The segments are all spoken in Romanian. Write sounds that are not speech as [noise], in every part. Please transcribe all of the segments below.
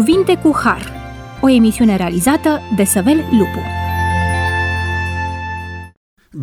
Cuvinte cu Har, o emisiune realizată de Săvel Lupu.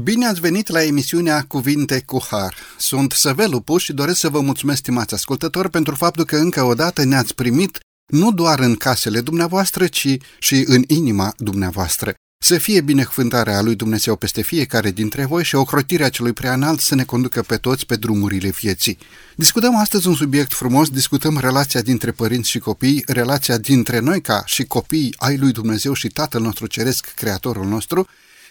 Bine ați venit la emisiunea Cuvinte cu Har. Sunt Săvel Lupu și doresc să vă mulțumesc, stimați ascultători, pentru faptul că încă o dată ne-ați primit nu doar în casele dumneavoastră, ci și în inima dumneavoastră. Să fie binecuvântarea lui Dumnezeu peste fiecare dintre voi și ocrotirea celui preanalt să ne conducă pe toți pe drumurile vieții. Discutăm astăzi un subiect frumos, discutăm relația dintre părinți și copii, relația dintre noi ca și copii ai lui Dumnezeu și Tatăl nostru Ceresc, Creatorul nostru,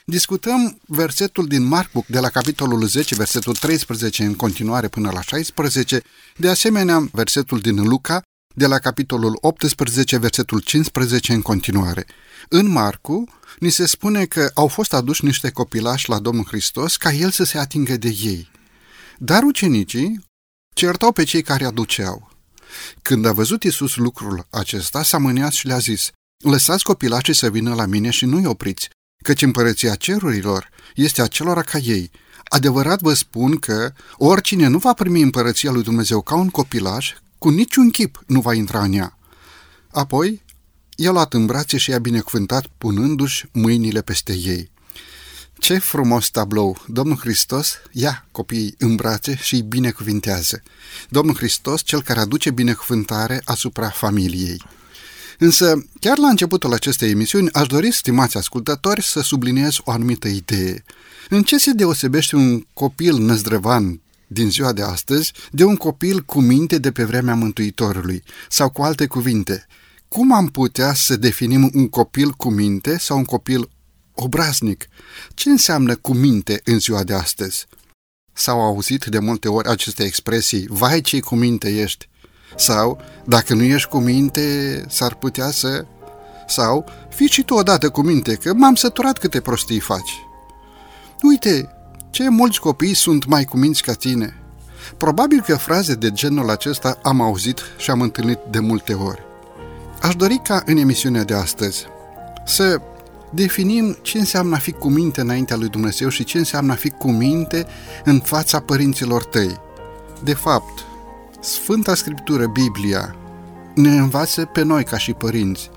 Discutăm versetul din Marcuc de la capitolul 10, versetul 13 în continuare până la 16, de asemenea versetul din Luca de la capitolul 18, versetul 15 în continuare. În Marcu, ni se spune că au fost aduși niște copilași la Domnul Hristos ca el să se atingă de ei. Dar ucenicii certau pe cei care aduceau. Când a văzut Isus lucrul acesta, s-a mâniat și le-a zis, Lăsați copilașii să vină la mine și nu-i opriți, căci împărăția cerurilor este acelora ca ei. Adevărat vă spun că oricine nu va primi împărăția lui Dumnezeu ca un copilaș, cu niciun chip nu va intra în ea. Apoi i-a luat în brațe și i-a binecuvântat punându-și mâinile peste ei. Ce frumos tablou! Domnul Hristos ia copiii în brațe și îi binecuvintează. Domnul Hristos, cel care aduce binecuvântare asupra familiei. Însă, chiar la începutul acestei emisiuni, aș dori, stimați ascultători, să subliniez o anumită idee. În ce se deosebește un copil năzdrăvan din ziua de astăzi de un copil cu minte de pe vremea Mântuitorului? Sau cu alte cuvinte, cum am putea să definim un copil cu minte sau un copil obraznic? Ce înseamnă cu minte în ziua de astăzi? S-au auzit de multe ori aceste expresii, vai ce cu minte ești, sau dacă nu ești cu minte, s-ar putea să... Sau, fii și tu odată cu minte, că m-am săturat câte prostii faci. Uite, ce mulți copii sunt mai cuminți ca tine. Probabil că fraze de genul acesta am auzit și am întâlnit de multe ori. Aș dori ca în emisiunea de astăzi să definim ce înseamnă a fi cu minte înaintea lui Dumnezeu și ce înseamnă a fi cu minte în fața părinților tăi. De fapt, Sfânta Scriptură, Biblia, ne învață pe noi ca și părinți.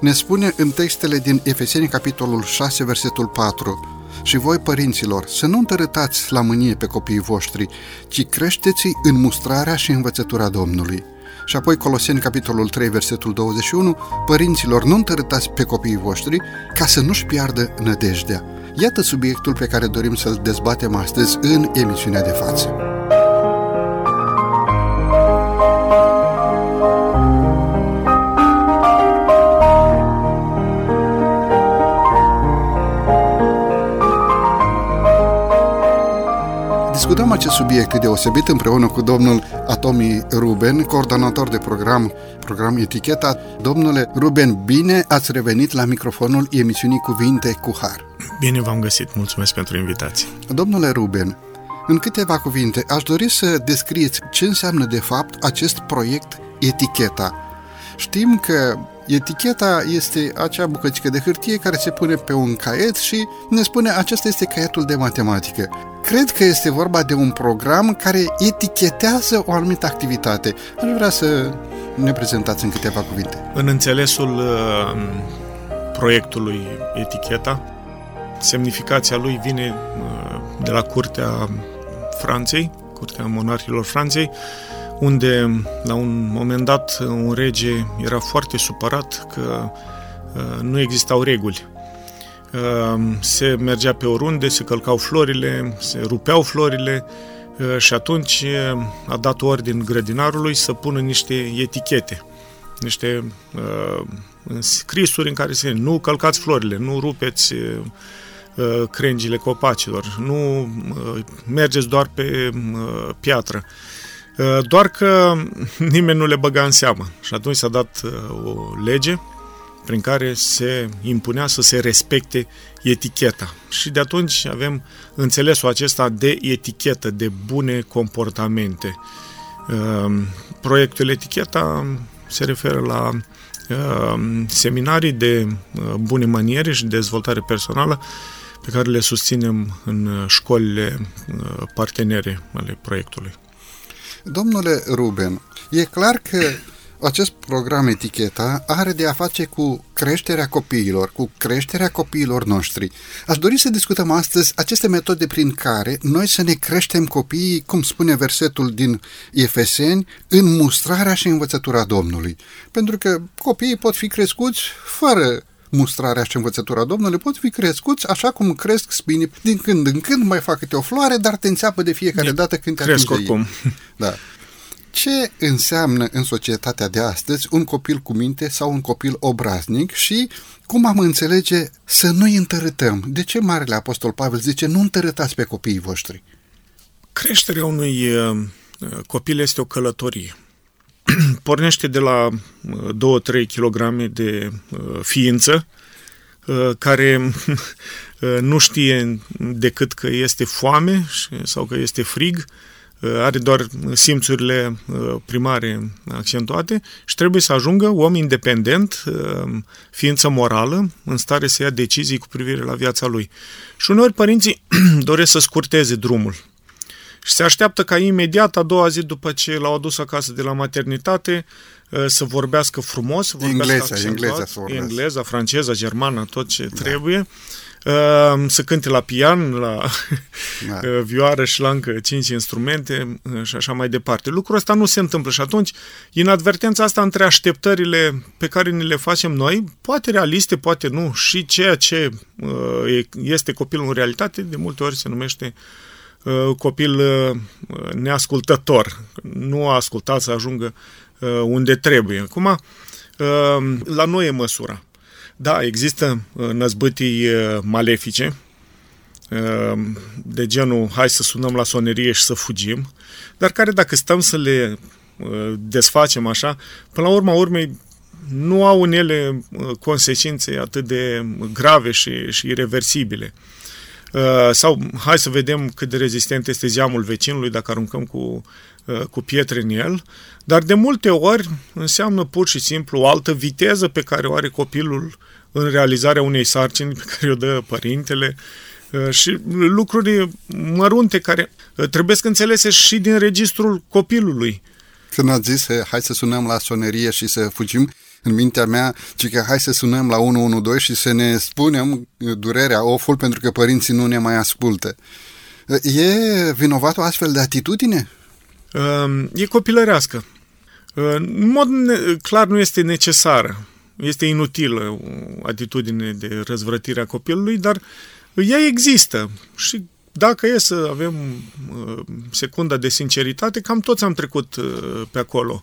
Ne spune în textele din Efeseni, capitolul 6, versetul 4, și voi, părinților, să nu întărâtați la mânie pe copiii voștri, ci creșteți în mustrarea și învățătura Domnului. Și apoi Coloseni, capitolul 3, versetul 21, părinților, nu întărâtați pe copiii voștri ca să nu-și piardă nădejdea. Iată subiectul pe care dorim să-l dezbatem astăzi în emisiunea de față. Acest subiect deosebit împreună cu domnul Atomi Ruben, coordonator de program, program Eticheta. Domnule Ruben, bine ați revenit la microfonul emisiunii Cuvinte cu Har. Bine v-am găsit, mulțumesc pentru invitație. Domnule Ruben, în câteva cuvinte, aș dori să descrieți ce înseamnă de fapt acest proiect Eticheta. Știm că Eticheta este acea bucățică de hârtie care se pune pe un caiet și ne spune acesta este caietul de matematică. Cred că este vorba de un program care etichetează o anumită activitate. Aș vrea să ne prezentați în câteva cuvinte. În înțelesul uh, proiectului Eticheta, semnificația lui vine uh, de la curtea Franței, curtea monarhilor Franței, unde la un moment dat un rege era foarte supărat că uh, nu existau reguli. Uh, se mergea pe oriunde, se călcau florile, se rupeau florile uh, și atunci a dat ordin grădinarului să pună niște etichete, niște scrisuri în care se nu călcați florile, nu rupeți crengile copacilor, nu mergeți doar pe piatră. Uh, doar că nimeni nu le băga în seamă și atunci s-a dat uh, o lege prin care se impunea să se respecte eticheta. Și de atunci avem înțelesul acesta de etichetă, de bune comportamente. Uh, proiectul Eticheta se referă la seminarii de bune maniere și dezvoltare personală pe care le susținem în școlile partenere ale proiectului. Domnule Ruben, e clar că acest program Eticheta are de a face cu creșterea copiilor, cu creșterea copiilor noștri. Aș dori să discutăm astăzi aceste metode prin care noi să ne creștem copiii, cum spune versetul din Efeseni, în mustrarea și învățătura Domnului. Pentru că copiii pot fi crescuți fără mustrarea și învățătura Domnului pot fi crescuți așa cum cresc spini. Din când în când mai fac câte o floare, dar te înțeapă de fiecare dată când te Cresc oricum. Da. Ce înseamnă în societatea de astăzi un copil cu minte sau un copil obraznic și cum am înțelege să nu-i întărâtăm? De ce Marele Apostol Pavel zice nu întărâtați pe copiii voștri? Creșterea unui uh, copil este o călătorie. [clears throat] Pornește de la 2-3 kg de uh, ființă care [laughs] nu știe decât că este foame sau că este frig, are doar simțurile primare accentuate și trebuie să ajungă om independent, ființă morală, în stare să ia decizii cu privire la viața lui. Și uneori părinții [clears throat] doresc să scurteze drumul și se așteaptă ca imediat a doua zi după ce l-au adus acasă de la maternitate să vorbească frumos, să vorbească engleza, engleza, să engleza, franceza, germana, tot ce da. trebuie să cânte la pian, la [laughs] da. vioară și la încă cinci instrumente și așa mai departe. Lucrul ăsta nu se întâmplă și atunci inadvertența asta între așteptările pe care ni le facem noi, poate realiste, poate nu, și ceea ce este copilul în realitate, de multe ori se numește copil neascultător. Nu a ascultat să ajungă unde trebuie. Acum, la noi e măsura. Da, există uh, năzbâtii uh, malefice, uh, de genul hai să sunăm la sonerie și să fugim, dar care dacă stăm să le desfacem așa, până la urma urmei nu au în ele consecințe atât de grave și, și irreversibile. Sau hai să vedem cât de rezistent este zeamul vecinului dacă aruncăm cu, cu pietre în el, dar de multe ori înseamnă pur și simplu o altă viteză pe care o are copilul în realizarea unei sarcini pe care o dă părintele uh, și lucruri mărunte care uh, trebuie să înțelese și din registrul copilului. Când ați zis, hai să sunăm la sonerie și să fugim, în mintea mea, ci că hai să sunăm la 112 și să ne spunem durerea, oful, pentru că părinții nu ne mai ascultă. E vinovat o astfel de atitudine? Um, e copilărească. Uh, în mod clar nu este necesară este inutilă o atitudine de răzvrătire a copilului, dar ea există și dacă e să avem uh, secunda de sinceritate, cam toți am trecut uh, pe acolo.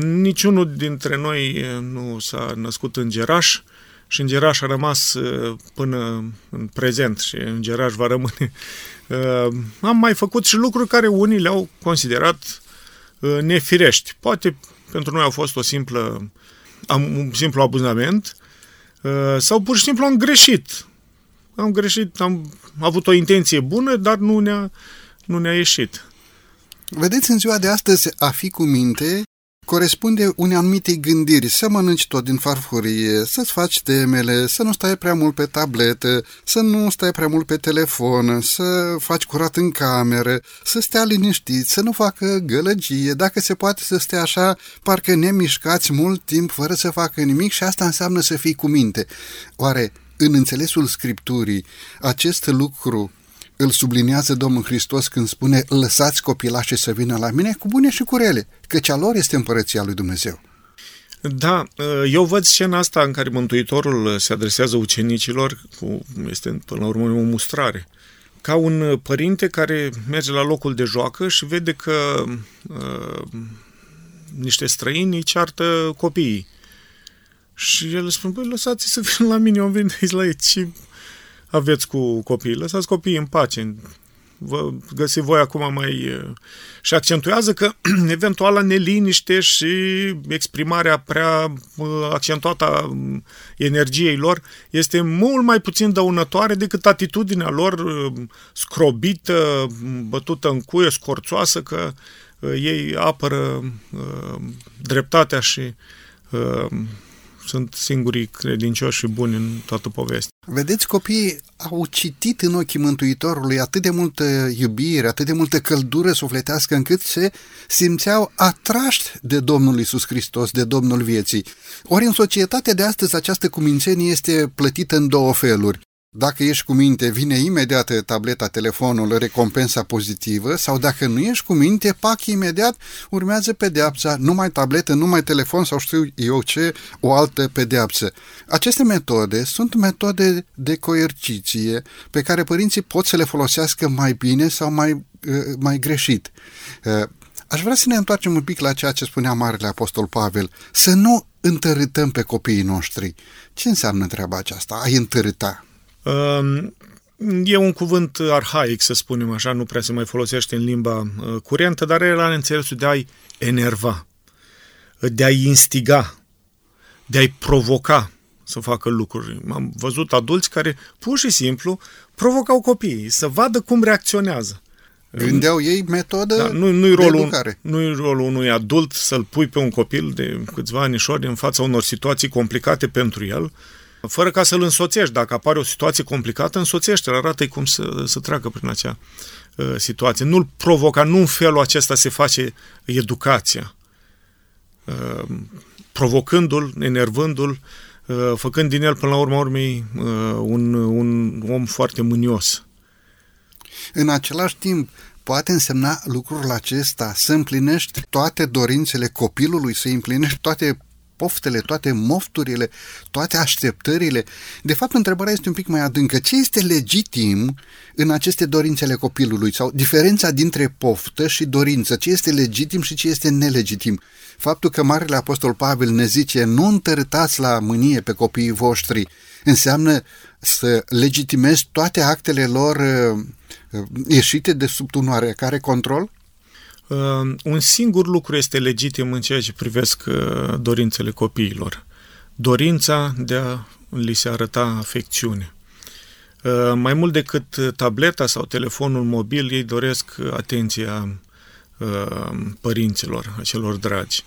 Niciunul dintre noi uh, nu s-a născut în Geraș și în Geraș a rămas până în prezent și în Geraș va rămâne. [laughs] Am mai făcut și lucruri care unii le-au considerat nefirești. Poate pentru noi au fost o simplă am un simplu abuzament uh, sau pur și simplu am greșit. Am greșit, am avut o intenție bună, dar nu ne-a, nu ne-a ieșit. Vedeți, în ziua de astăzi, a fi cu minte corespunde unei anumite gândiri, să mănânci tot din farfurie, să-ți faci temele, să nu stai prea mult pe tabletă, să nu stai prea mult pe telefon, să faci curat în cameră, să stea liniștit, să nu facă gălăgie, dacă se poate să stea așa, parcă nemișcați mult timp fără să facă nimic și asta înseamnă să fii cu minte. Oare, în înțelesul Scripturii, acest lucru îl subliniază Domnul Hristos când spune lăsați copilașii să vină la mine cu bune și cu rele, căci a lor este împărăția lui Dumnezeu. Da, eu văd scena asta în care Mântuitorul se adresează ucenicilor, cu, este până la urmă o mustrare, ca un părinte care merge la locul de joacă și vede că uh, niște străini îi ceartă copiii. Și el spune, băi, lăsați să vină la mine, eu am venit aici la ei, ce aveți cu copiii, lăsați copiii în pace, vă găsi voi acum mai... Și accentuează că [clears throat] eventuala neliniște și exprimarea prea accentuată a energiei lor este mult mai puțin dăunătoare decât atitudinea lor scrobită, bătută în cuie, scorțoasă, că ei apără dreptatea și sunt singurii credincioși și buni în toată povestea. Vedeți, copiii au citit în ochii Mântuitorului atât de multă iubire, atât de multă căldură sufletească, încât se simțeau atrași de Domnul Isus Hristos, de Domnul vieții. Ori în societatea de astăzi această cumințenie este plătită în două feluri. Dacă ești cu minte, vine imediat tableta, telefonul, recompensa pozitivă sau dacă nu ești cu minte, pac imediat, urmează pedeapsa, nu mai tabletă, nu mai telefon sau știu eu ce, o altă pedeapsă. Aceste metode sunt metode de coerciție pe care părinții pot să le folosească mai bine sau mai, uh, mai greșit. Uh, aș vrea să ne întoarcem un pic la ceea ce spunea Marele Apostol Pavel, să nu întărâtăm pe copiii noștri. Ce înseamnă treaba aceasta, a întărâta? Ehm, e un cuvânt arhaic, să spunem așa, nu prea se mai folosește în limba uh, curentă, dar era în înțelesul de a-i enerva, de a-i instiga, de a-i provoca să facă lucruri. Am văzut adulți care pur și simplu provocau copiii să vadă cum reacționează. Gândeau ei metodă da, nu, nu-i rolul, de educare. Nu-i rolul unui adult să-l pui pe un copil de câțiva anișori în fața unor situații complicate pentru el, fără ca să-l însoțești. Dacă apare o situație complicată, însoțește-l, arată-i cum să, să treacă prin acea uh, situație. Nu-l provoca, nu în felul acesta se face educația. Uh, provocându-l, enervându-l, uh, făcând din el, până la urmă urmei, uh, un, un om foarte mânios. În același timp, poate însemna lucrul acesta să împlinești toate dorințele copilului, să împlinești toate poftele, toate mofturile, toate așteptările. De fapt, întrebarea este un pic mai adâncă. Ce este legitim în aceste dorințele copilului? Sau diferența dintre poftă și dorință? Ce este legitim și ce este nelegitim? Faptul că Marele Apostol Pavel ne zice nu întărâtați la mânie pe copiii voștri înseamnă să legitimezi toate actele lor uh, uh, ieșite de sub un oarecare control? Uh, un singur lucru este legitim în ceea ce privesc uh, dorințele copiilor. Dorința de a li se arăta afecțiune. Uh, mai mult decât tableta sau telefonul mobil, ei doresc atenția părinților, acelor dragi.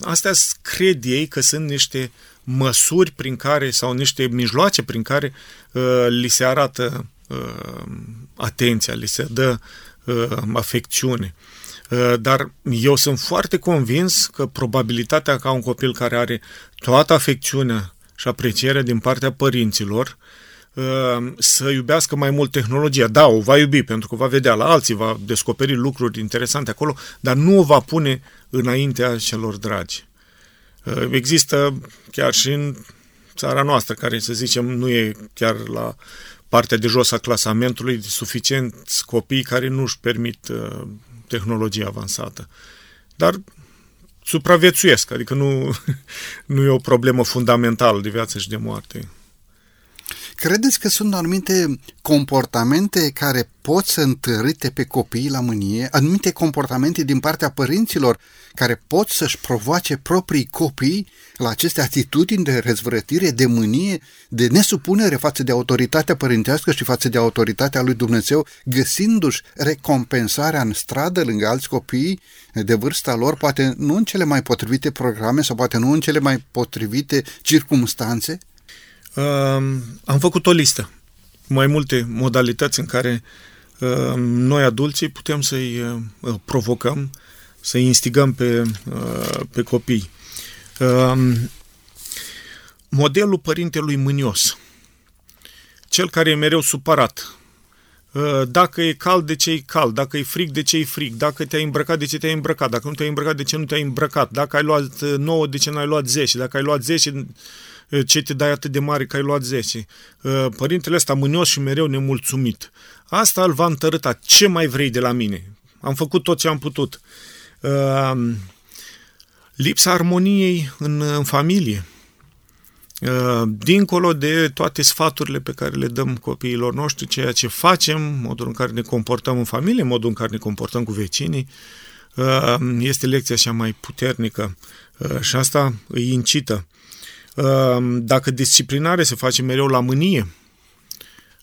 Astea cred ei că sunt niște măsuri prin care sau niște mijloace prin care li se arată atenția, li se dă uh, afecțiune. Uh, dar eu sunt foarte convins că probabilitatea ca un copil care are toată afecțiunea și aprecierea din partea părinților uh, să iubească mai mult tehnologia. Da, o va iubi pentru că va vedea la alții, va descoperi lucruri interesante acolo, dar nu o va pune înaintea celor dragi. Uh, există chiar și în țara noastră, care să zicem nu e chiar la partea de jos a clasamentului suficienți copii care nu își permit uh, tehnologie avansată. Dar supraviețuiesc, adică nu, [laughs] nu e o problemă fundamentală de viață și de moarte. Credeți că sunt anumite comportamente care pot să întărâte pe copii la mânie, anumite comportamente din partea părinților care pot să-și provoace proprii copii la aceste atitudini de răzvrătire, de mânie, de nesupunere față de autoritatea părintească și față de autoritatea lui Dumnezeu, găsindu-și recompensarea în stradă lângă alți copii de vârsta lor, poate nu în cele mai potrivite programe sau poate nu în cele mai potrivite circumstanțe? Uh, am făcut o listă. Mai multe modalități în care uh, noi adulții putem să-i uh, provocăm, să-i instigăm pe, uh, pe copii. Uh, modelul părintelui mânios. Cel care e mereu supărat, uh, dacă e cald, de ce e cald, dacă e frig, de ce e frig, dacă te-ai îmbrăcat, de ce te-ai îmbrăcat, dacă nu te-ai îmbrăcat, de ce nu te-ai îmbrăcat, dacă ai luat 9, de ce n-ai luat 10, dacă ai luat 10, ce te dai atât de mare că ai luat 10. Părintele ăsta mânios și mereu nemulțumit. Asta îl va întărâta. Ce mai vrei de la mine? Am făcut tot ce am putut. Lipsa armoniei în, în familie. Dincolo de toate sfaturile pe care le dăm copiilor noștri, ceea ce facem, modul în care ne comportăm în familie, modul în care ne comportăm cu vecinii, este lecția cea mai puternică și asta îi incită Ehm, dacă disciplinare se face mereu la mânie,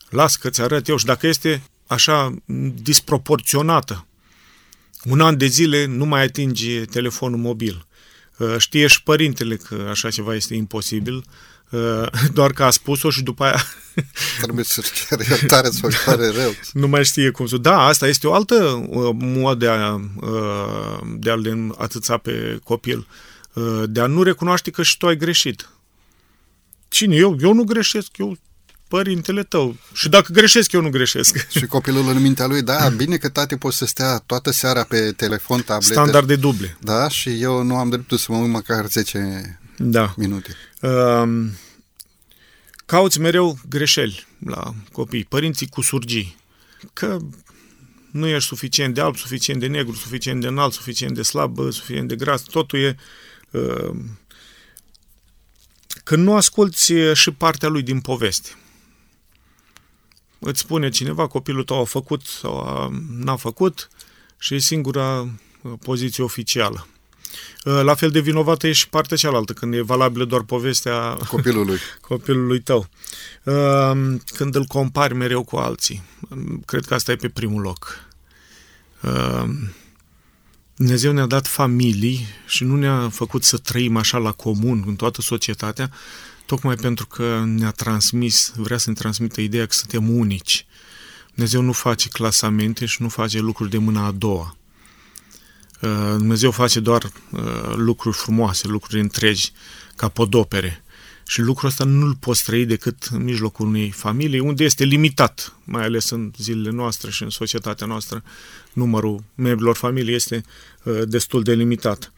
las că ți arăt eu și dacă este așa disproporționată, un an de zile nu mai atinge telefonul mobil. Uh, știe și părintele că așa ceva este imposibil, uh, [laughs] doar că a spus-o și după aia... [laughs] Trebuie să-și cere iertare sau pare rău. [laughs] Nu mai știe cum să... Da, asta este o altă uh, modă de a, de a-l atâța pe copil, de a nu recunoaște că și tu ai greșit. Cine? Eu? Eu nu greșesc, eu părintele tău. Și dacă greșesc, eu nu greșesc. [laughs] Și copilul în mintea lui, da, bine că tati poate să stea toată seara pe telefon, tablete. Standard de duble. Da, și eu nu am dreptul să mă uit măcar 10 da. minute. Um, cauți mereu greșeli la copii, părinții cu surgii. Că nu ești suficient de alb, suficient de negru, suficient de înalt, suficient de slab, suficient de gras, totul e... Uh, când nu asculți și partea lui din poveste îți spune cineva copilul tău a făcut sau a, n-a făcut și e singura uh, poziție oficială. Uh, la fel de vinovată e și partea cealaltă, când e valabilă doar povestea copilului, [laughs] copilului tău. Uh, când îl compari mereu cu alții. Cred că asta e pe primul loc. Dumnezeu ne-a dat familii și nu ne-a făcut să trăim așa la comun în toată societatea, tocmai pentru că ne-a transmis, vrea să ne transmită ideea că suntem unici. Dumnezeu nu face clasamente și nu face lucruri de mâna a doua. Uh, Dumnezeu face doar uh, lucruri frumoase, lucruri întregi, capodopere. Și lucrul ăsta nu-l poți trăi decât în mijlocul unei familii, unde este limitat, mai ales în zilele noastre și în societatea noastră, numărul membrilor familiei este uh, destul de limitat.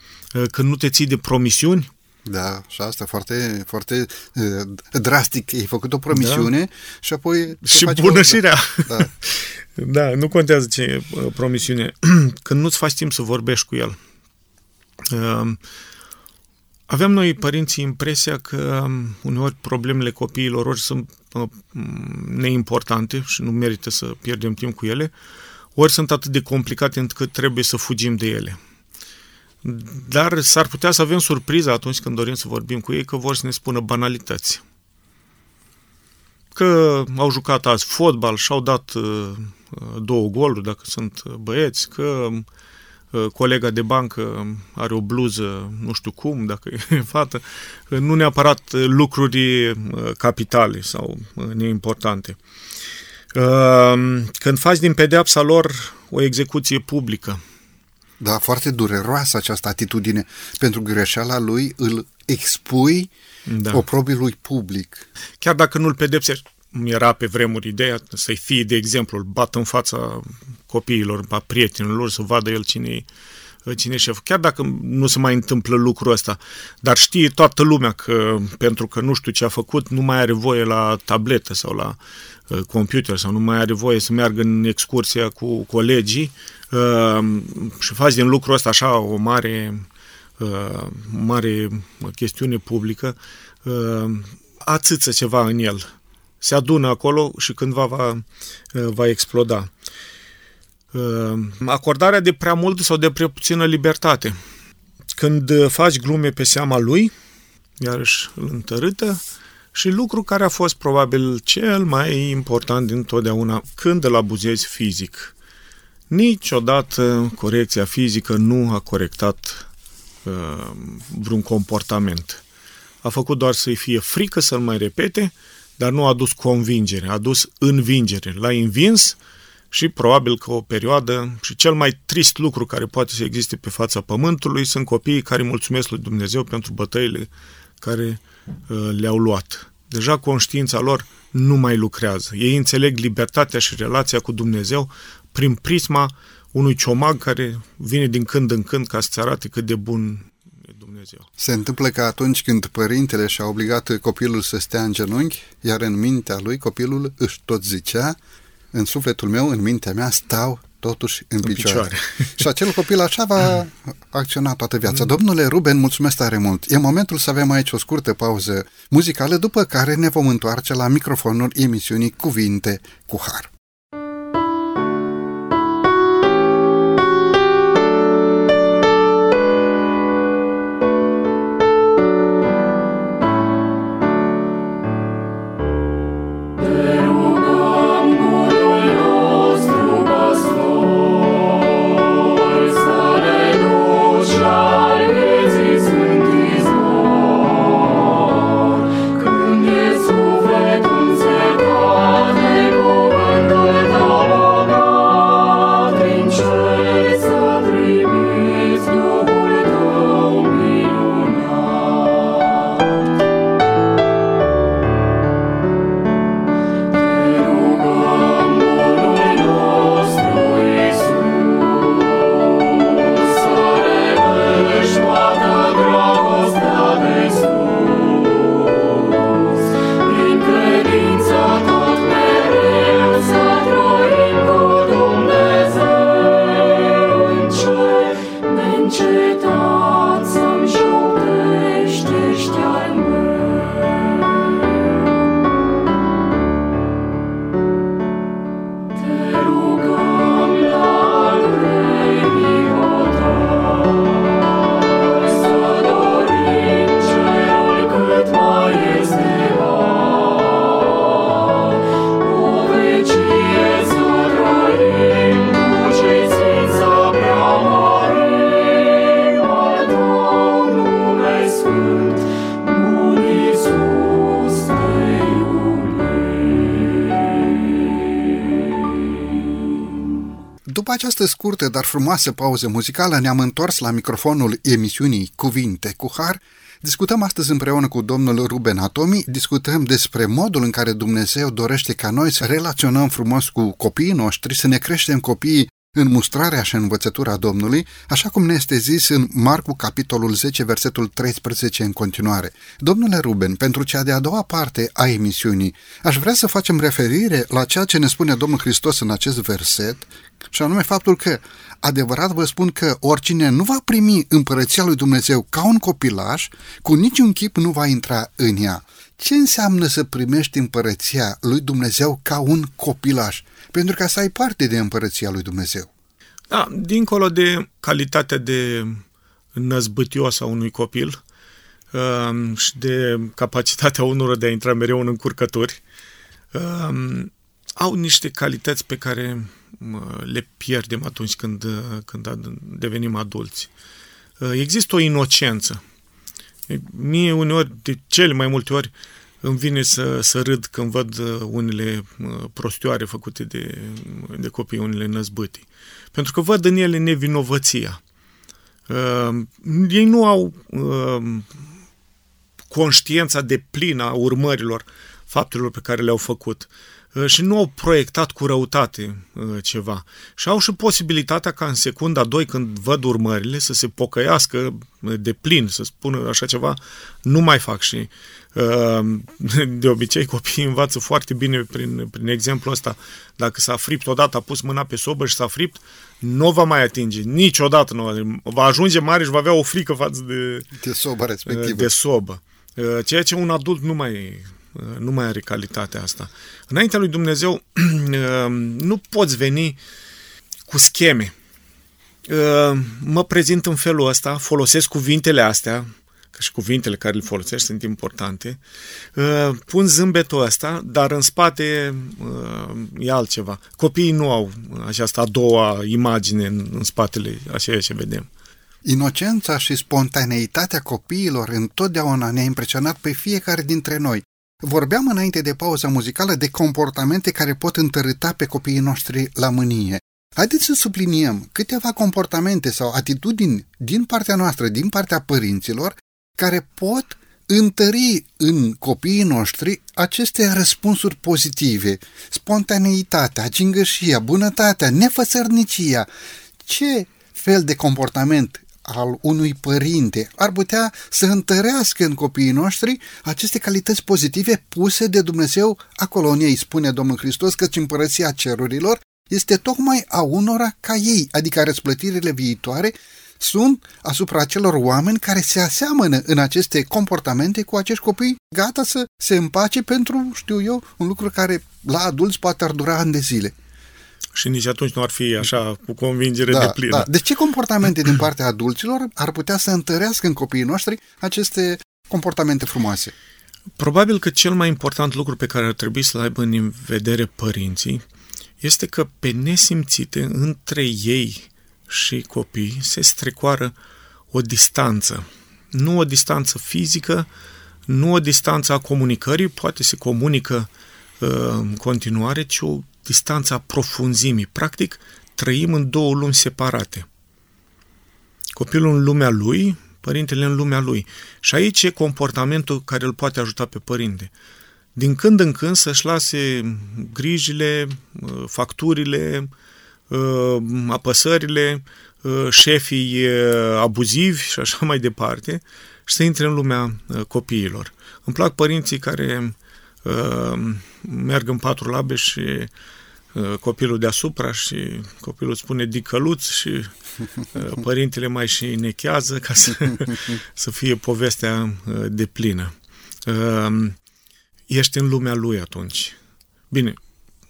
Când nu te ții de promisiuni, da, și asta foarte, foarte uh, drastic. Ai făcut o promisiune da. și apoi... Și bună și rea. Da. da, nu contează ce uh, promisiune. [clears throat] Când nu-ți faci timp să vorbești cu el. Uh, avem noi, părinții, impresia că um, uneori problemele copiilor ori sunt uh, neimportante și nu merită să pierdem timp cu ele, ori sunt atât de complicate încât trebuie să fugim de ele. Dar s-ar putea să avem surpriză atunci când dorim să vorbim cu ei că vor să ne spună banalități. Că au jucat azi fotbal și au dat uh, două goluri dacă sunt băieți, că uh, colega de bancă are o bluză nu știu cum, dacă e [laughs] fată, nu neapărat lucruri uh, capitale sau uh, neimportante. Uh, când faci din pedeapsa lor o execuție publică, da, foarte dureroasă această atitudine. Pentru greșeala lui îl expui da. oprobiului public. Chiar dacă nu-l pedepsești, era pe vremuri ideea să-i fie, de exemplu, îl bat în fața copiilor, a prietenilor lor, să vadă el cine cine e șef. Chiar dacă nu se mai întâmplă lucrul ăsta, dar știe toată lumea că pentru că nu știu ce a făcut, nu mai are voie la tabletă sau la uh, computer sau nu mai are voie să meargă în excursia cu colegii, Ehm, și faci din lucrul ăsta așa o mare, uh, mare chestiune publică, uh, ațâță ceva în el. Se adună acolo și cândva va, uh, va exploda. Uh, acordarea de prea mult sau de prea puțină libertate. Când faci glume pe seama lui, iarăși îl întărâtă, și lucru care a fost probabil cel mai important din totdeauna, când îl abuzezi fizic. Niciodată corecția fizică nu a corectat uh, vreun comportament. A făcut doar să-i fie frică să-l mai repete, dar nu a adus convingere, a adus învingere. L-a învins și probabil că o perioadă și cel mai trist lucru care poate să existe pe fața pământului sunt copiii care mulțumesc lui Dumnezeu pentru bătăile care uh, le-au luat. Deja conștiința lor nu mai lucrează. Ei înțeleg libertatea și relația cu Dumnezeu prin prisma unui ciomag care vine din când în când ca să-ți arate cât de bun e Dumnezeu. Se întâmplă că atunci când părintele și-a obligat copilul să stea în genunchi, iar în mintea lui copilul își tot zicea, în sufletul meu, în mintea mea, stau totuși în, în picioare. picioare. [laughs] și acel copil așa va acționa toată viața. Mm. Domnule Ruben, mulțumesc tare mult. E momentul să avem aici o scurtă pauză muzicală, după care ne vom întoarce la microfonul emisiunii Cuvinte cu Har. Această scurtă, dar frumoasă pauză muzicală, ne-am întors la microfonul emisiunii Cuvinte cu Har. Discutăm astăzi împreună cu domnul Ruben Atomi, discutăm despre modul în care Dumnezeu dorește ca noi să relaționăm frumos cu copiii noștri, să ne creștem copiii în mustrarea și învățătura Domnului, așa cum ne este zis în Marcu, capitolul 10, versetul 13 în continuare. Domnule Ruben, pentru cea de-a doua parte a emisiunii, aș vrea să facem referire la ceea ce ne spune Domnul Hristos în acest verset, și anume faptul că, adevărat vă spun că oricine nu va primi împărăția lui Dumnezeu ca un copilaș, cu niciun chip nu va intra în ea. Ce înseamnă să primești împărăția lui Dumnezeu ca un copilaș? Pentru ca să ai parte de împărăția lui Dumnezeu. Da, dincolo de calitatea de năzbâtios a unui copil um, și de capacitatea unor de a intra mereu în încurcături, um, au niște calități pe care le pierdem atunci când, când devenim adulți. Uh, există o inocență. Mie uneori, de cele mai multe ori, îmi vine să, să râd când văd uh, unele uh, prostioare făcute de, de copii, unele năzbâti. Pentru că văd în ele nevinovăția. Uh, ei nu au uh, conștiința de plină a urmărilor faptelor pe care le-au făcut. Uh, și nu au proiectat cu răutate uh, ceva. Și au și posibilitatea ca în secunda 2, când văd urmările, să se pocăiască uh, de plin, să spună așa ceva, nu mai fac și [laughs] de obicei copiii învață foarte bine prin, prin exemplu ăsta. Dacă s-a fript odată, a pus mâna pe sobă și s-a fript, nu va mai atinge, niciodată nu va, va ajunge mare și va avea o frică față de, de sobă respectivă. De sobă. Ceea ce un adult nu mai nu mai are calitatea asta. Înaintea lui Dumnezeu [clears throat] nu poți veni cu scheme. Mă prezint în felul ăsta, folosesc cuvintele astea, că și cuvintele care le folosești sunt importante, pun zâmbetul ăsta, dar în spate e altceva. Copiii nu au această a doua imagine în, în spatele a ceea ce vedem. Inocența și spontaneitatea copiilor întotdeauna ne-a impresionat pe fiecare dintre noi. Vorbeam înainte de pauza muzicală de comportamente care pot întărâta pe copiii noștri la mânie. Haideți să subliniem câteva comportamente sau atitudini din partea noastră, din partea părinților, care pot întări în copiii noștri aceste răspunsuri pozitive, spontaneitatea, gingășia, bunătatea, nefăsărnicia. Ce fel de comportament al unui părinte ar putea să întărească în copiii noștri aceste calități pozitive puse de Dumnezeu acolo în ei, spune Domnul Hristos, căci împărăția cerurilor este tocmai a unora ca ei, adică răsplătirile viitoare sunt asupra celor oameni care se aseamănă în aceste comportamente cu acești copii, gata să se împace pentru, știu eu, un lucru care la adulți poate ar dura ani de zile. Și nici atunci nu ar fi așa cu convingere da, de plină. Da. De ce comportamente din partea adulților ar putea să întărească în copiii noștri aceste comportamente frumoase? Probabil că cel mai important lucru pe care ar trebui să-l aibă în vedere părinții este că pe nesimțite între ei și copii se strecoară o distanță. Nu o distanță fizică, nu o distanță a comunicării, poate se comunică uh, în continuare, ci o distanță a profunzimii. Practic, trăim în două lumi separate. Copilul în lumea lui, părintele în lumea lui. Și aici e comportamentul care îl poate ajuta pe părinte. Din când în când să-și lase grijile, uh, facturile, uh, apăsările, uh, șefii abuzivi și așa mai departe și să intre în lumea copiilor. Îmi plac părinții care merg în patru labe și copilul deasupra și copilul spune dicăluț și [laughs] părintele mai și nechează ca să, [laughs] să fie povestea de plină. Ești în lumea lui atunci. Bine,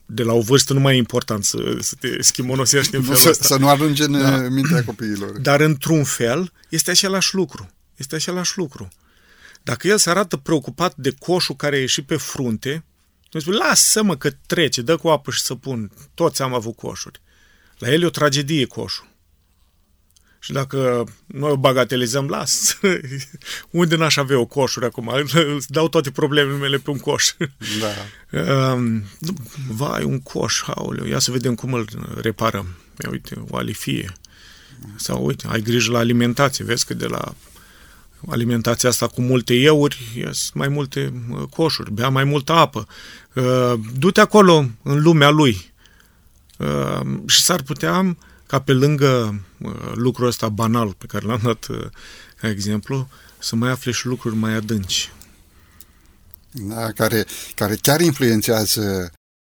de la o vârstă nu mai e important să, să te schimonosești în felul să, ăsta. Să nu ajungi în da. mintea copiilor. Dar într-un fel este același lucru. Este același lucru. Dacă el se arată preocupat de coșul care a ieșit pe frunte, nu spune, lasă-mă că trece, dă cu apă și să pun. Toți am avut coșuri. La el e o tragedie coșul. Și dacă noi o bagatelizăm, las. [laughs] Unde n-aș avea o coșuri acum? [laughs] Îți dau toate problemele mele pe un coș. [laughs] Da. Uh, vai, un coș, aoleu, ia să vedem cum îl reparăm. Ia uite, o alifie. Sau uite, ai grijă la alimentație, vezi că de la alimentația asta cu multe euri, ies mai multe coșuri, bea mai multă apă. Uh, du-te acolo în lumea lui. Uh, și s-ar putea ca pe lângă uh, lucrul ăsta banal pe care l-am dat ca exemplu, să mai afle și lucruri mai adânci. Da, care, care chiar influențează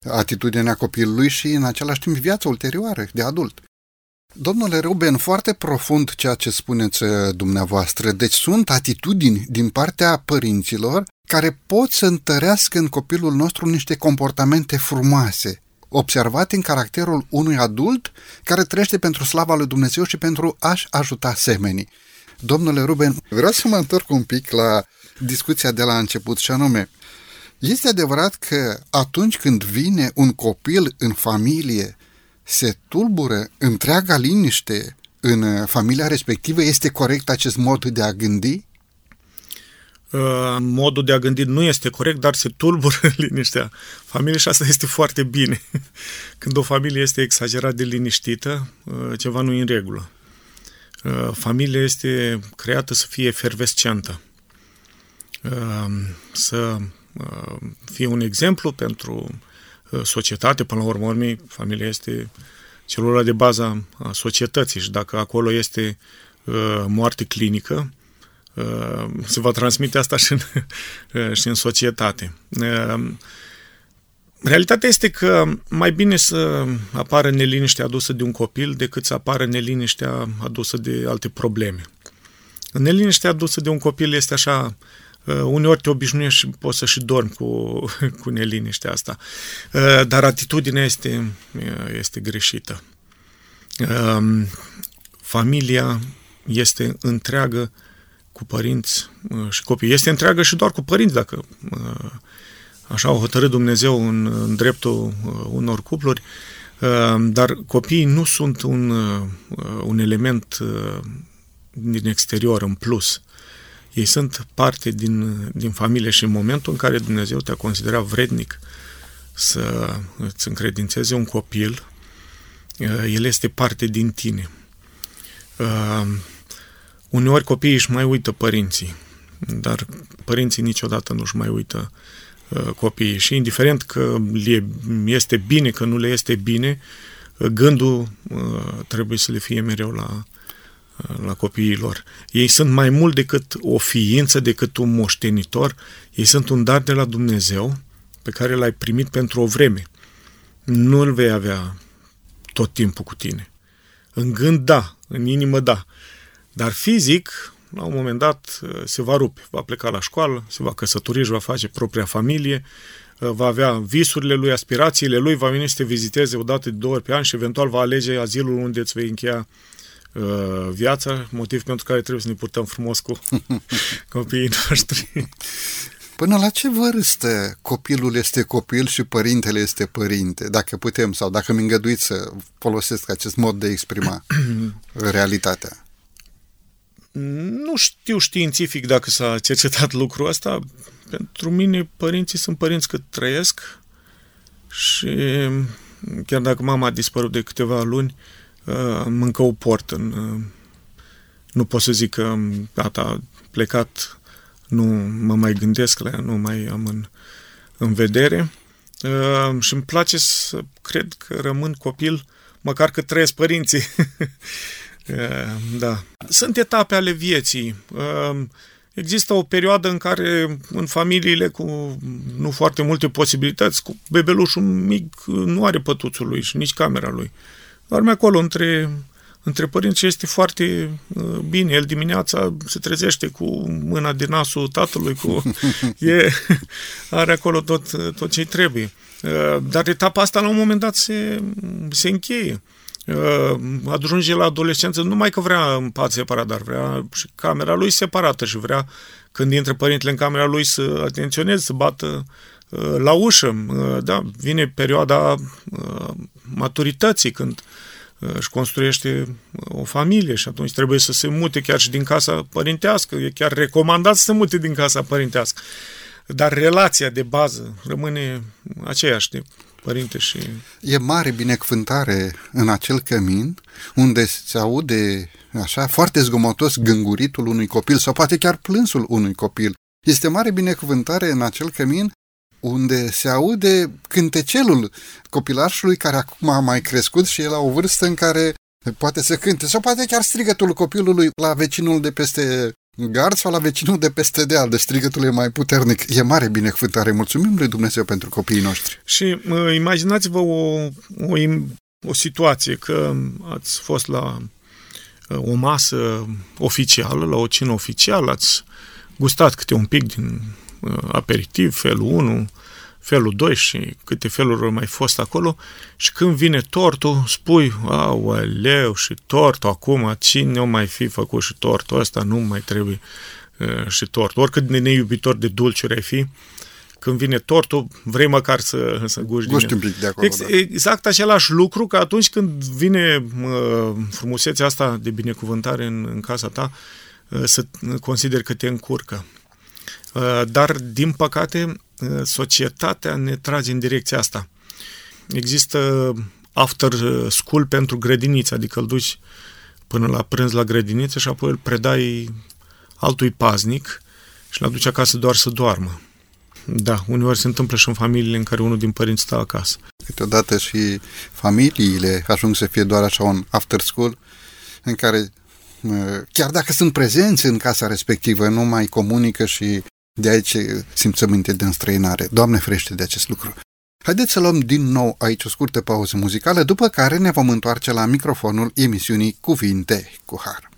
atitudinea copilului și în același timp viața ulterioară de adult. Domnule Ruben, foarte profund ceea ce spuneți uh, dumneavoastră. Deci sunt atitudini din partea părinților care pot să întărească în copilul nostru niște comportamente frumoase, observate în caracterul unui adult care trăiește pentru slava lui Dumnezeu și pentru a-și ajuta semenii. Domnule Ruben, vreau să mă întorc un pic la discuția de la început și anume, este adevărat că atunci când vine un copil în familie se tulbură întreaga liniște în uh, familia respectivă? Este corect acest mod de a gândi? Uh, modul de a gândi nu este corect, dar se tulbură [laughs] liniștea familiei și asta este foarte bine. [laughs] Când o familie este exagerat de liniștită, uh, ceva nu e în regulă. Familia este creată să fie efervescentă, să fie un exemplu pentru Uh, societate, până la urmă, urmei, familia este celula de bază a societății și dacă acolo este uh, moarte clinică, uh, se va transmite asta și în, [laughs] uh, și în societate. Uh, realitatea este că mai bine să apară neliniștea adusă de un copil decât să apară neliniștea adusă de alte probleme. Neliniștea adusă de un copil este așa Uh, uneori te obișnuiești și poți să și dormi cu, [laughs] cu neliniștea asta. Uh, dar atitudinea este, uh, este greșită. Um, familia este întreagă cu părinți și copii. Este întreagă și doar cu părinți, dacă așa au hotărât Dumnezeu în, în dreptul unor cupluri, dar copiii nu sunt un, un element din exterior, în plus. Ei sunt parte din, din familie și în momentul în care Dumnezeu te-a considerat vrednic să îți încredințeze un copil, uh, el este parte din tine. Uh, uneori copiii își mai uită părinții, dar părinții niciodată nu își mai uită uh, copiii și indiferent că le este bine, că nu le este bine, gândul trebuie să le fie mereu la, la copiii lor. Ei sunt mai mult decât o ființă, decât un moștenitor, ei sunt un dar de la Dumnezeu pe care l-ai primit pentru o vreme. Nu îl vei avea tot timpul cu tine. În gând, da, în inimă, da. Dar fizic, la un moment dat, se va rupe. Va pleca la școală, se va căsători, își va face propria familie, va avea visurile lui, aspirațiile lui, va veni să te viziteze o dată de două ori pe an și eventual va alege azilul unde îți vei încheia Uh, viața, motiv pentru care trebuie să ne purtăm frumos cu [laughs] copiii noștri. Până la ce vârstă copilul este copil și părintele este părinte, dacă putem sau dacă mi îngăduiți să folosesc acest mod de a exprima [coughs] realitatea? Nu știu științific dacă s-a cercetat lucrul ăsta. Pentru mine părinții sunt părinți cât trăiesc și chiar dacă mama a dispărut de câteva luni, uh, uh, încă o port în... Uh, nu pot să zic că gata, plecat, nu mă mai gândesc la ea, nu mai am în, în vedere. Uh, și îmi place să cred că rămân copil, măcar că trăiesc părinții. [laughs] uh, da. Sunt etape ale vieții. Uh, Există o perioadă în care în familiile cu nu foarte multe posibilități, cu bebelușul mic nu are pătuțul lui și nici camera lui. Doarme acolo între, între părinți și este foarte uh, bine. El dimineața se trezește cu mâna din nasul tatălui, cu, [laughs] e, are acolo tot, tot ce trebuie. Uh, dar etapa asta la un moment dat se, se încheie. Uh, ajunge la adolescență, numai că vrea în pat separat, dar vrea și camera lui separată și vrea când intră părintele în camera lui să atenționeze, să bată la ușă. Da, vine perioada maturității când își construiește o familie și atunci trebuie să se mute chiar și din casa părintească. E chiar recomandat să se mute din casa părintească. Dar relația de bază rămâne aceeași de părinte și... E mare binecuvântare în acel cămin unde se aude așa foarte zgomotos gânguritul unui copil sau poate chiar plânsul unui copil. Este mare binecuvântare în acel cămin unde se aude cântecelul copilașului care acum a mai crescut și e la o vârstă în care poate să cânte sau poate chiar strigătul copilului la vecinul de peste gard sau la vecinul de peste deal, de strigătul e mai puternic. E mare binecuvântare. Mulțumim lui Dumnezeu pentru copiii noștri. Și uh, imaginați-vă o, o, o situație că ați fost la uh, o masă oficială, la o cină oficială, ați gustat câte un pic din uh, aperitiv, felul 1, felul 2 și câte feluri au mai fost acolo și când vine tortul, spui, aoleu, și tortul acum, cine o mai fi făcut și tortul ăsta, nu mai trebuie uh, și tortul. Oricât de neiubitor de dulciuri ai fi, când vine tortul, vrei măcar să, să guști Guști un pic de acolo, Ex, da. Exact același lucru, că atunci când vine uh, frumusețea asta de binecuvântare în, în casa ta, uh, să consideri că te încurcă. Uh, dar, din păcate, uh, societatea ne trage în direcția asta. Există after school pentru grădiniță, adică îl duci până la prânz la grădiniță și apoi îl predai altui paznic și l-aduci acasă doar să doarmă. Da, uneori se întâmplă și în familiile în care unul din părinți stă acasă. Câteodată și familiile ajung să fie doar așa un after school în care uh, chiar dacă sunt prezenți în casa respectivă, nu mai comunică și de aici simțăminte de înstrăinare. Doamne frește de acest lucru. Haideți să luăm din nou aici o scurtă pauză muzicală, după care ne vom întoarce la microfonul emisiunii Cuvinte cu Har.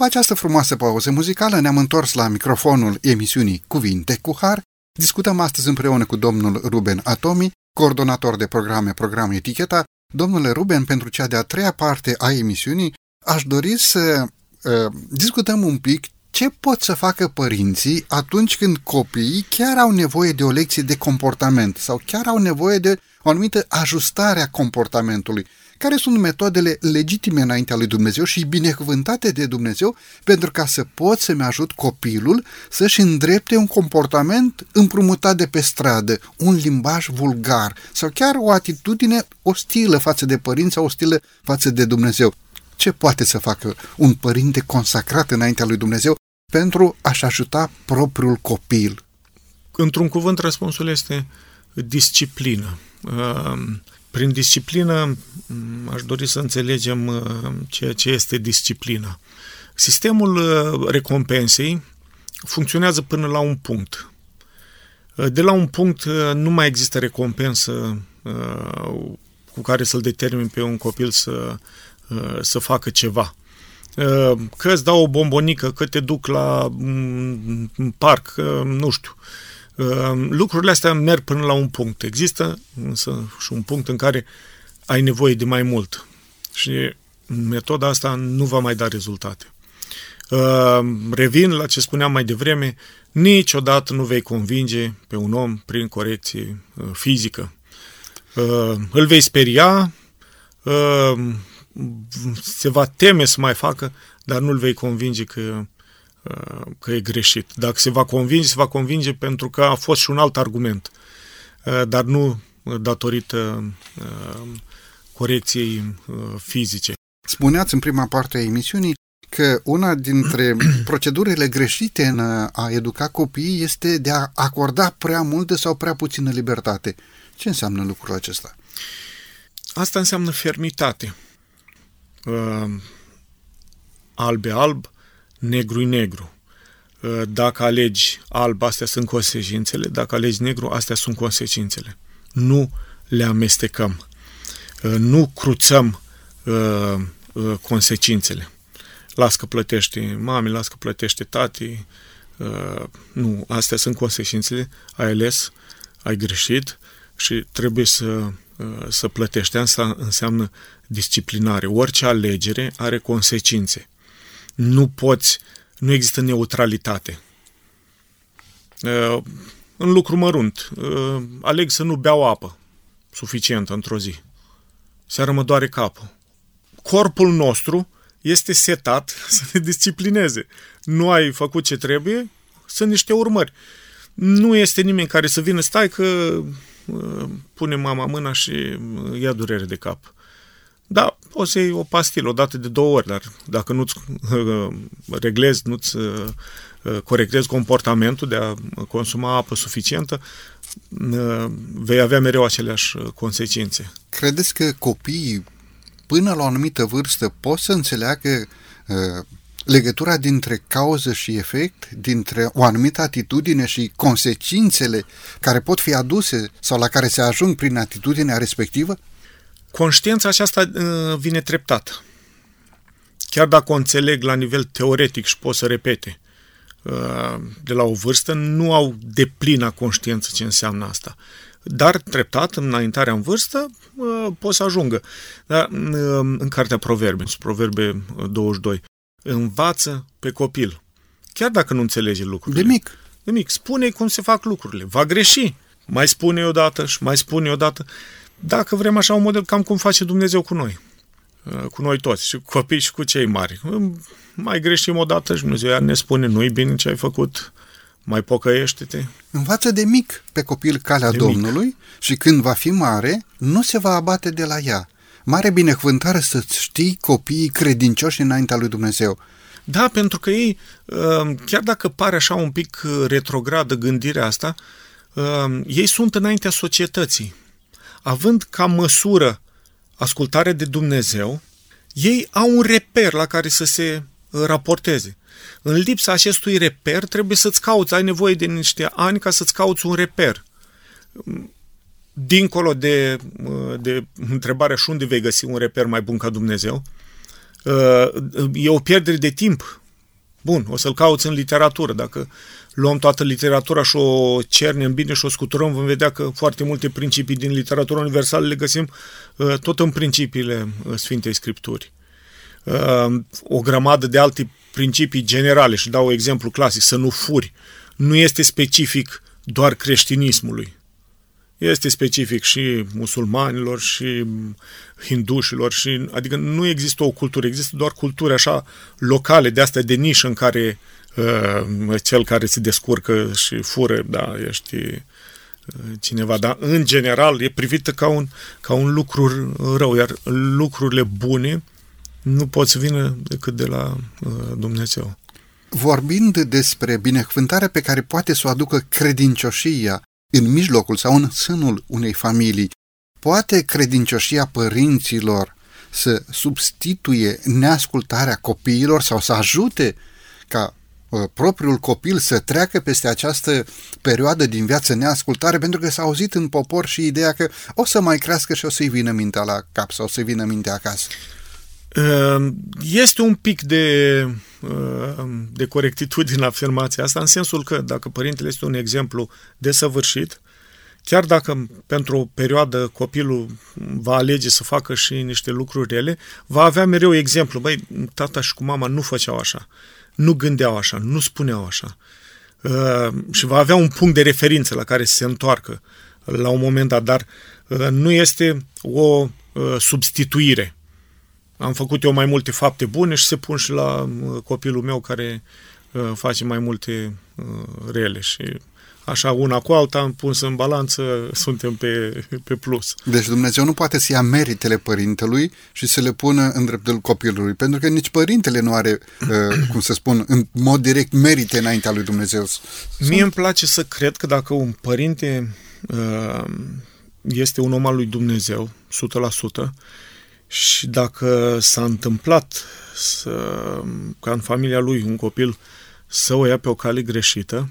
După această frumoasă pauză muzicală ne-am întors la microfonul emisiunii Cuvinte cu Har. Discutăm astăzi împreună cu domnul Ruben Atomi, coordonator de programe Program Eticheta. Domnule Ruben, pentru cea de-a treia parte a emisiunii, aș dori să uh, discutăm un pic ce pot să facă părinții atunci când copiii chiar au nevoie de o lecție de comportament sau chiar au nevoie de o anumită ajustare a comportamentului. Care sunt metodele legitime înaintea lui Dumnezeu și binecuvântate de Dumnezeu pentru ca să pot să-mi ajut copilul să-și îndrepte un comportament împrumutat de pe stradă, un limbaj vulgar sau chiar o atitudine ostilă față de părinți sau ostilă față de Dumnezeu ce poate să facă un părinte consacrat înaintea lui Dumnezeu pentru a-și ajuta propriul copil? Într-un cuvânt, răspunsul este disciplină. Ehm, prin disciplină aș dori să înțelegem ehm, ceea ce este disciplina. Sistemul ehm, recompensei funcționează până la un punct. De la un punct nu mai există recompensă cu care să-l determin pe un copil să, să facă ceva. Că îți dau o bombonică, că te duc la mm, parc, nu știu. Lucrurile astea merg până la un punct. Există însă și un punct în care ai nevoie de mai mult. Și metoda asta nu va mai da rezultate. Revin la ce spuneam mai devreme, niciodată nu vei convinge pe un om prin corecție fizică. Îl vei speria, se va teme să mai facă, dar nu-l vei convinge că, uh, că e greșit. Dacă se va convinge, se va convinge pentru că a fost și un alt argument, uh, dar nu datorită uh, corecției fizice. Spuneați în prima parte a emisiunii că una dintre [clears throat] procedurile greșite în a educa copiii este de a acorda prea multă sau prea puțină libertate. Ce înseamnă lucrul acesta? Asta înseamnă fermitate uh, alb e alb, negru e negru. Uh, dacă alegi alb, astea sunt consecințele, dacă alegi negru, astea sunt consecințele. Nu le amestecăm. Uh, nu cruțăm uh, uh, consecințele. Las că plătește mami, las că plătește tati. Uh, nu, astea sunt consecințele. Ai ales, ai greșit și trebuie să, uh, să plătești. Asta înseamnă disciplinare. Orice alegere are consecințe. Nu poți, nu există neutralitate. Uh, în lucru mărunt, uh, aleg să nu beau apă suficientă într-o zi. Seara mă doare capul. Corpul nostru este setat [laughs] să ne disciplineze. Nu ai făcut ce trebuie, sunt niște urmări. Nu este nimeni care să vină, stai că uh, pune mama mâna și ia durere de cap. Da, poți să iei o pastilă o dată de două ori, dar dacă nu-ți uh, reglezi, nu-ți uh, corectezi comportamentul de a consuma apă suficientă, uh, vei avea mereu aceleași consecințe. Credeți că copiii până la o anumită vârstă pot să înțeleagă legătura dintre cauză și efect, dintre o anumită atitudine și consecințele care pot fi aduse sau la care se ajung prin atitudinea respectivă? Conștiința aceasta uh, vine treptat. Chiar dacă o înțeleg la nivel teoretic și pot să repete uh, de la o vârstă, nu au deplina conștiință ce înseamnă asta. Dar treptat, înaintarea în vârstă, uh, pot să ajungă. Dar, în cartea Proverbe, Proverbe 22, învață pe copil. Chiar dacă nu înțelege lucrurile. De mic. De mic. Spune cum se fac lucrurile. Va greși. Mai spune odată și mai spune odată dacă vrem așa un model, cam cum face Dumnezeu cu noi. Uh, cu noi toți, și cu copii și cu cei mari. Mai greșim o dată și Dumnezeu ne spune, nu-i bine ce ai făcut, mai pocăiește-te. Învață de mic pe copil calea de Domnului mic. și când va fi mare, nu se va abate de la ea. Mare binecuvântare să-ți știi copiii credincioși înaintea lui Dumnezeu. Da, pentru că ei, uh, chiar dacă pare așa un pic retrogradă gândirea asta, uh, ei sunt înaintea societății având ca măsură ascultarea de Dumnezeu, ei au un reper la care să se uh, raporteze. În lipsa acestui reper trebuie să-ți cauți, ai nevoie de niște ani ca să-ți cauți un reper. Dincolo de, uh, de întrebarea și unde vei găsi un reper mai bun ca Dumnezeu, uh, e o pierdere de timp Bun, o să-l cauți în literatură. Dacă luăm toată literatura și o cernem bine și o scuturăm, vom vedea că foarte multe principii din literatura universală le găsim uh, tot în principiile uh, Sfintei Scripturi. Uh, o grămadă de alte principii generale, și dau exemplu clasic, să nu furi, nu este specific doar creștinismului. Este specific și musulmanilor, și hindușilor, și, adică nu există o cultură, există doar culturi așa locale, de astea de nișă în care uh, cel care se descurcă și fură, da, ești uh, cineva, dar în general e privită ca un, ca un lucru rău, iar lucrurile bune nu pot să vină decât de la uh, Dumnezeu. Vorbind despre binecuvântarea pe care poate să o aducă credincioșia în mijlocul sau în sânul unei familii, poate credincioșia părinților să substituie neascultarea copiilor sau să ajute ca uh, propriul copil să treacă peste această perioadă din viață neascultare, pentru că s-a auzit în popor și ideea că o să mai crească și o să-i vină mintea la cap sau o să-i vină mintea acasă. Ehm, este un pic de, ehm, de corectitudine în afirmația asta, în sensul că dacă părintele este un exemplu desăvârșit, chiar dacă pentru o perioadă copilul va alege să facă și niște lucruri rele, va avea mereu exemplu. Băi, tata și cu mama nu făceau așa, nu gândeau așa, nu spuneau așa. Ehm, și va avea un punct de referință la care să se întoarcă la un moment dat, dar nu este o substituire am făcut eu mai multe fapte bune și se pun și la uh, copilul meu care uh, face mai multe uh, rele și așa una cu alta, am pus în balanță, [laughs] suntem pe, pe plus. Deci Dumnezeu nu poate să ia meritele părintelui și să le pună în dreptul copilului, pentru că nici părintele nu are, [clears throat] cum să spun, în mod direct merite înaintea lui Dumnezeu. Mie îmi place să cred că dacă un părinte este un om al lui Dumnezeu, 100%, și dacă s-a întâmplat să, ca în familia lui un copil să o ia pe o cale greșită,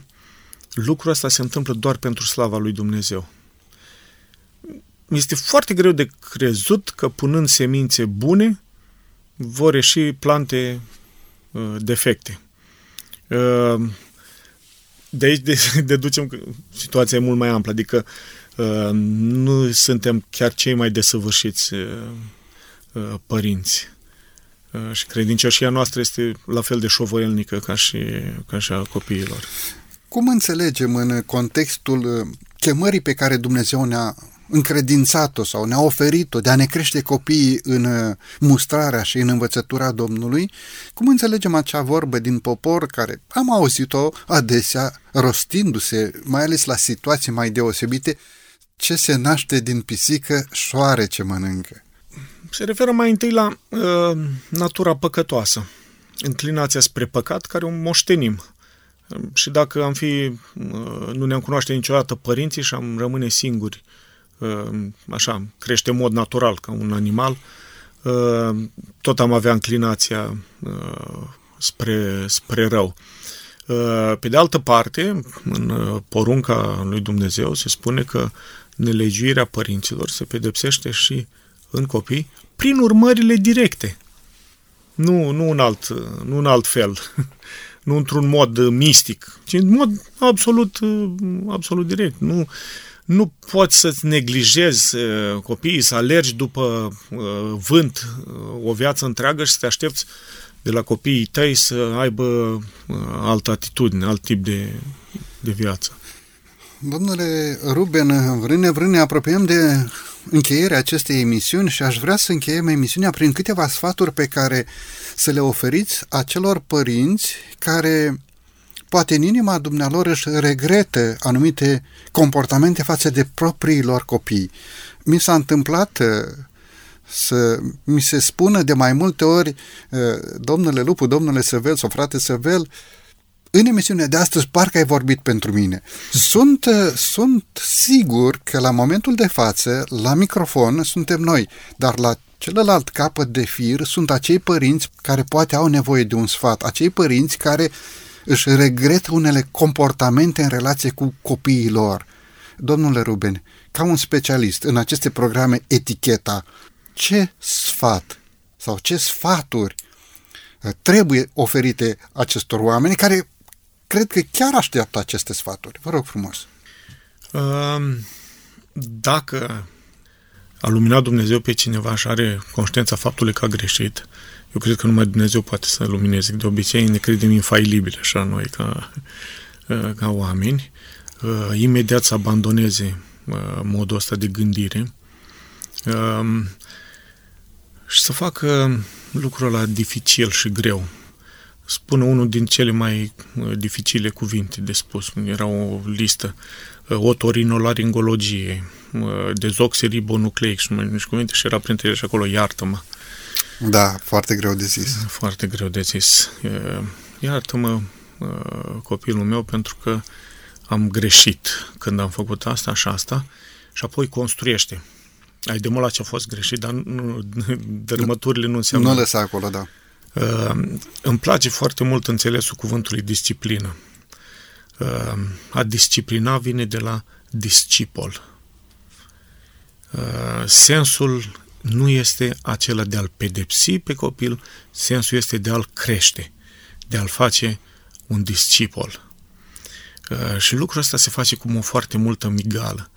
lucrul ăsta se întâmplă doar pentru slava lui Dumnezeu. Este foarte greu de crezut că punând semințe bune vor ieși plante uh, defecte. Uh, de aici de, [laughs] deducem că situația e mult mai amplă, adică uh, nu suntem chiar cei mai desăvârșiți uh, Uh, părinți. Uh, și credincioșia noastră este la fel de șovoielnică ca și, ca și a copiilor. Cum înțelegem în contextul uh, chemării pe care Dumnezeu ne-a încredințat-o sau ne-a oferit-o de a ne crește copiii în mustrarea și în învățătura Domnului, cum înțelegem acea vorbă din popor care am auzit-o adesea rostindu-se, mai ales la situații mai deosebite, ce se naște din pisică, șoare ce mănâncă se referă mai întâi la uh, natura păcătoasă, înclinația spre păcat care o moștenim. Și dacă am fi, uh, nu ne-am cunoaște niciodată părinții și am rămâne singuri, uh, așa, crește în mod natural ca un animal, uh, tot am avea înclinația uh, spre, spre rău. Uh, pe de altă parte, în uh, porunca lui Dumnezeu se spune că nelegiuirea părinților se pedepsește și în copii prin urmările directe. Nu, nu, în, alt, nu în alt fel, [laughs] nu într-un mod mistic, ci în mod absolut, absolut direct. Nu, nu poți să-ți neglijezi uh, copiii, să alergi după uh, vânt uh, o viață întreagă și să te aștepți de la copiii tăi să aibă altă atitudine, alt tip de, de viață. Domnule Ruben, vrând nevrând ne apropiem de încheierea acestei emisiuni și aș vrea să încheiem emisiunea prin câteva sfaturi pe care să le oferiți acelor părinți care poate în inima dumnealor își regretă anumite comportamente față de propriilor copii. Mi s-a întâmplat uh, să mi se spună de mai multe ori, uh, domnule Lupu, domnule Săvel sau frate Săvel, în emisiunea de astăzi parcă ai vorbit pentru mine. Sunt, uh, sunt sigur că la momentul de față, la microfon, suntem noi, dar la celălalt capăt de fir sunt acei părinți care poate au nevoie de un sfat, acei părinți care își regretă unele comportamente în relație cu copiii lor. Domnule Ruben, ca un specialist în aceste programe eticheta, ce sfat sau ce sfaturi trebuie oferite acestor oameni care cred că chiar așteaptă aceste sfaturi. Vă rog frumos. Um, dacă a luminat Dumnezeu pe cineva și are conștiința faptului că a greșit, eu cred că numai Dumnezeu poate să lumineze. De obicei ne credem infailibile, așa noi, ca, ca oameni. Uh, imediat să abandoneze uh, modul ăsta de gândire um, și să facă lucrul ăla dificil și greu. Spun unul din cele mai uh, dificile cuvinte de spus. Era o listă. Otorinolaringologie, dezoxiribonucleic și mai cuvinte și era printre ele și acolo iartă-mă. Da, foarte greu de zis. Foarte greu de zis. Iartă-mă copilul meu pentru că am greșit când am făcut asta și asta și apoi construiește. Ai demolat ce a fost greșit, dar nu, dărâmăturile nu înseamnă... Nu lăsa acolo, da. Uh, îmi place foarte mult înțelesul cuvântului disciplină. Uh, a disciplina vine de la discipol. Uh, sensul nu este acela de a-l pedepsi pe copil, sensul este de a-l crește, de a-l face un discipol. Uh, și lucrul ăsta se face cu o foarte multă migală.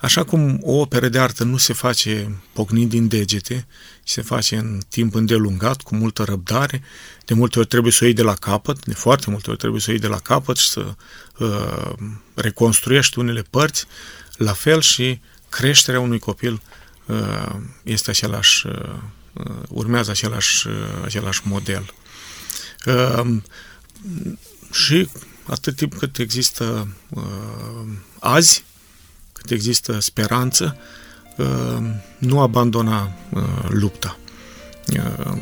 Așa cum o operă de artă nu se face pocnind din degete, se face în timp îndelungat, cu multă răbdare, de multe ori trebuie să o iei de la capăt, de foarte multe ori trebuie să o iei de la capăt și să uh, reconstruiești unele părți, la fel și creșterea unui copil uh, este același, uh, urmează același, uh, același model. Uh, și atât timp cât există uh, azi, cât există speranță, uh, nu abandona uh, lupta. Uh,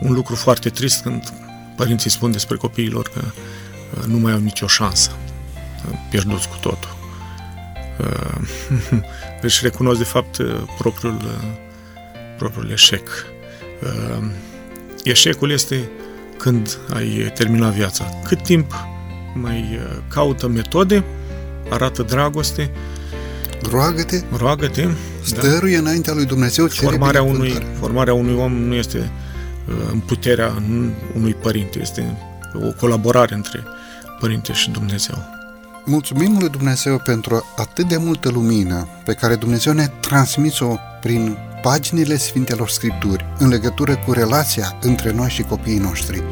un lucru foarte trist când părinții spun despre copiilor că uh, nu mai au nicio șansă, uh, pierduți cu totul. Uh, [laughs] își recunosc de fapt uh, propriul, uh, propriul eșec. Uh, eșecul este când ai terminat viața. Cât timp mai uh, caută metode, arată dragoste, Roagă-te, roagă-te. Da. stăruie da. înaintea lui Dumnezeu, formarea unui, formarea unui om nu este uh, în puterea unui părinte, este o colaborare între părinte și Dumnezeu. Mulțumim lui Dumnezeu pentru atât de multă lumină pe care Dumnezeu ne transmis-o prin paginile Sfintelor Scripturi în legătură cu relația între noi și copiii noștri.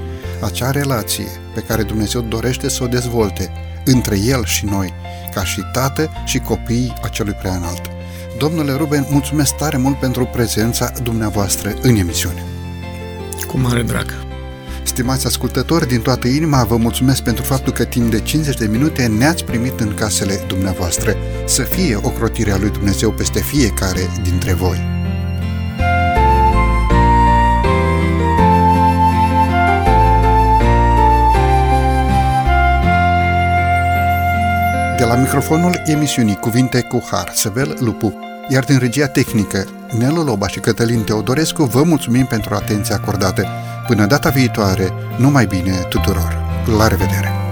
Acea relație pe care Dumnezeu dorește să o dezvolte între El și noi, ca și tată și copiii acelui preanalt. Domnule Ruben, mulțumesc tare mult pentru prezența dumneavoastră în emisiune. Cu mare drag! Stimați ascultători, din toată inima vă mulțumesc pentru faptul că timp de 50 de minute ne-ați primit în casele dumneavoastră. Să fie o crotire a lui Dumnezeu peste fiecare dintre voi. De la microfonul emisiunii Cuvinte cu Har, Săvel Lupu, iar din regia tehnică, Nelu Loba și Cătălin Teodorescu, vă mulțumim pentru atenția acordată. Până data viitoare, numai bine tuturor! La revedere!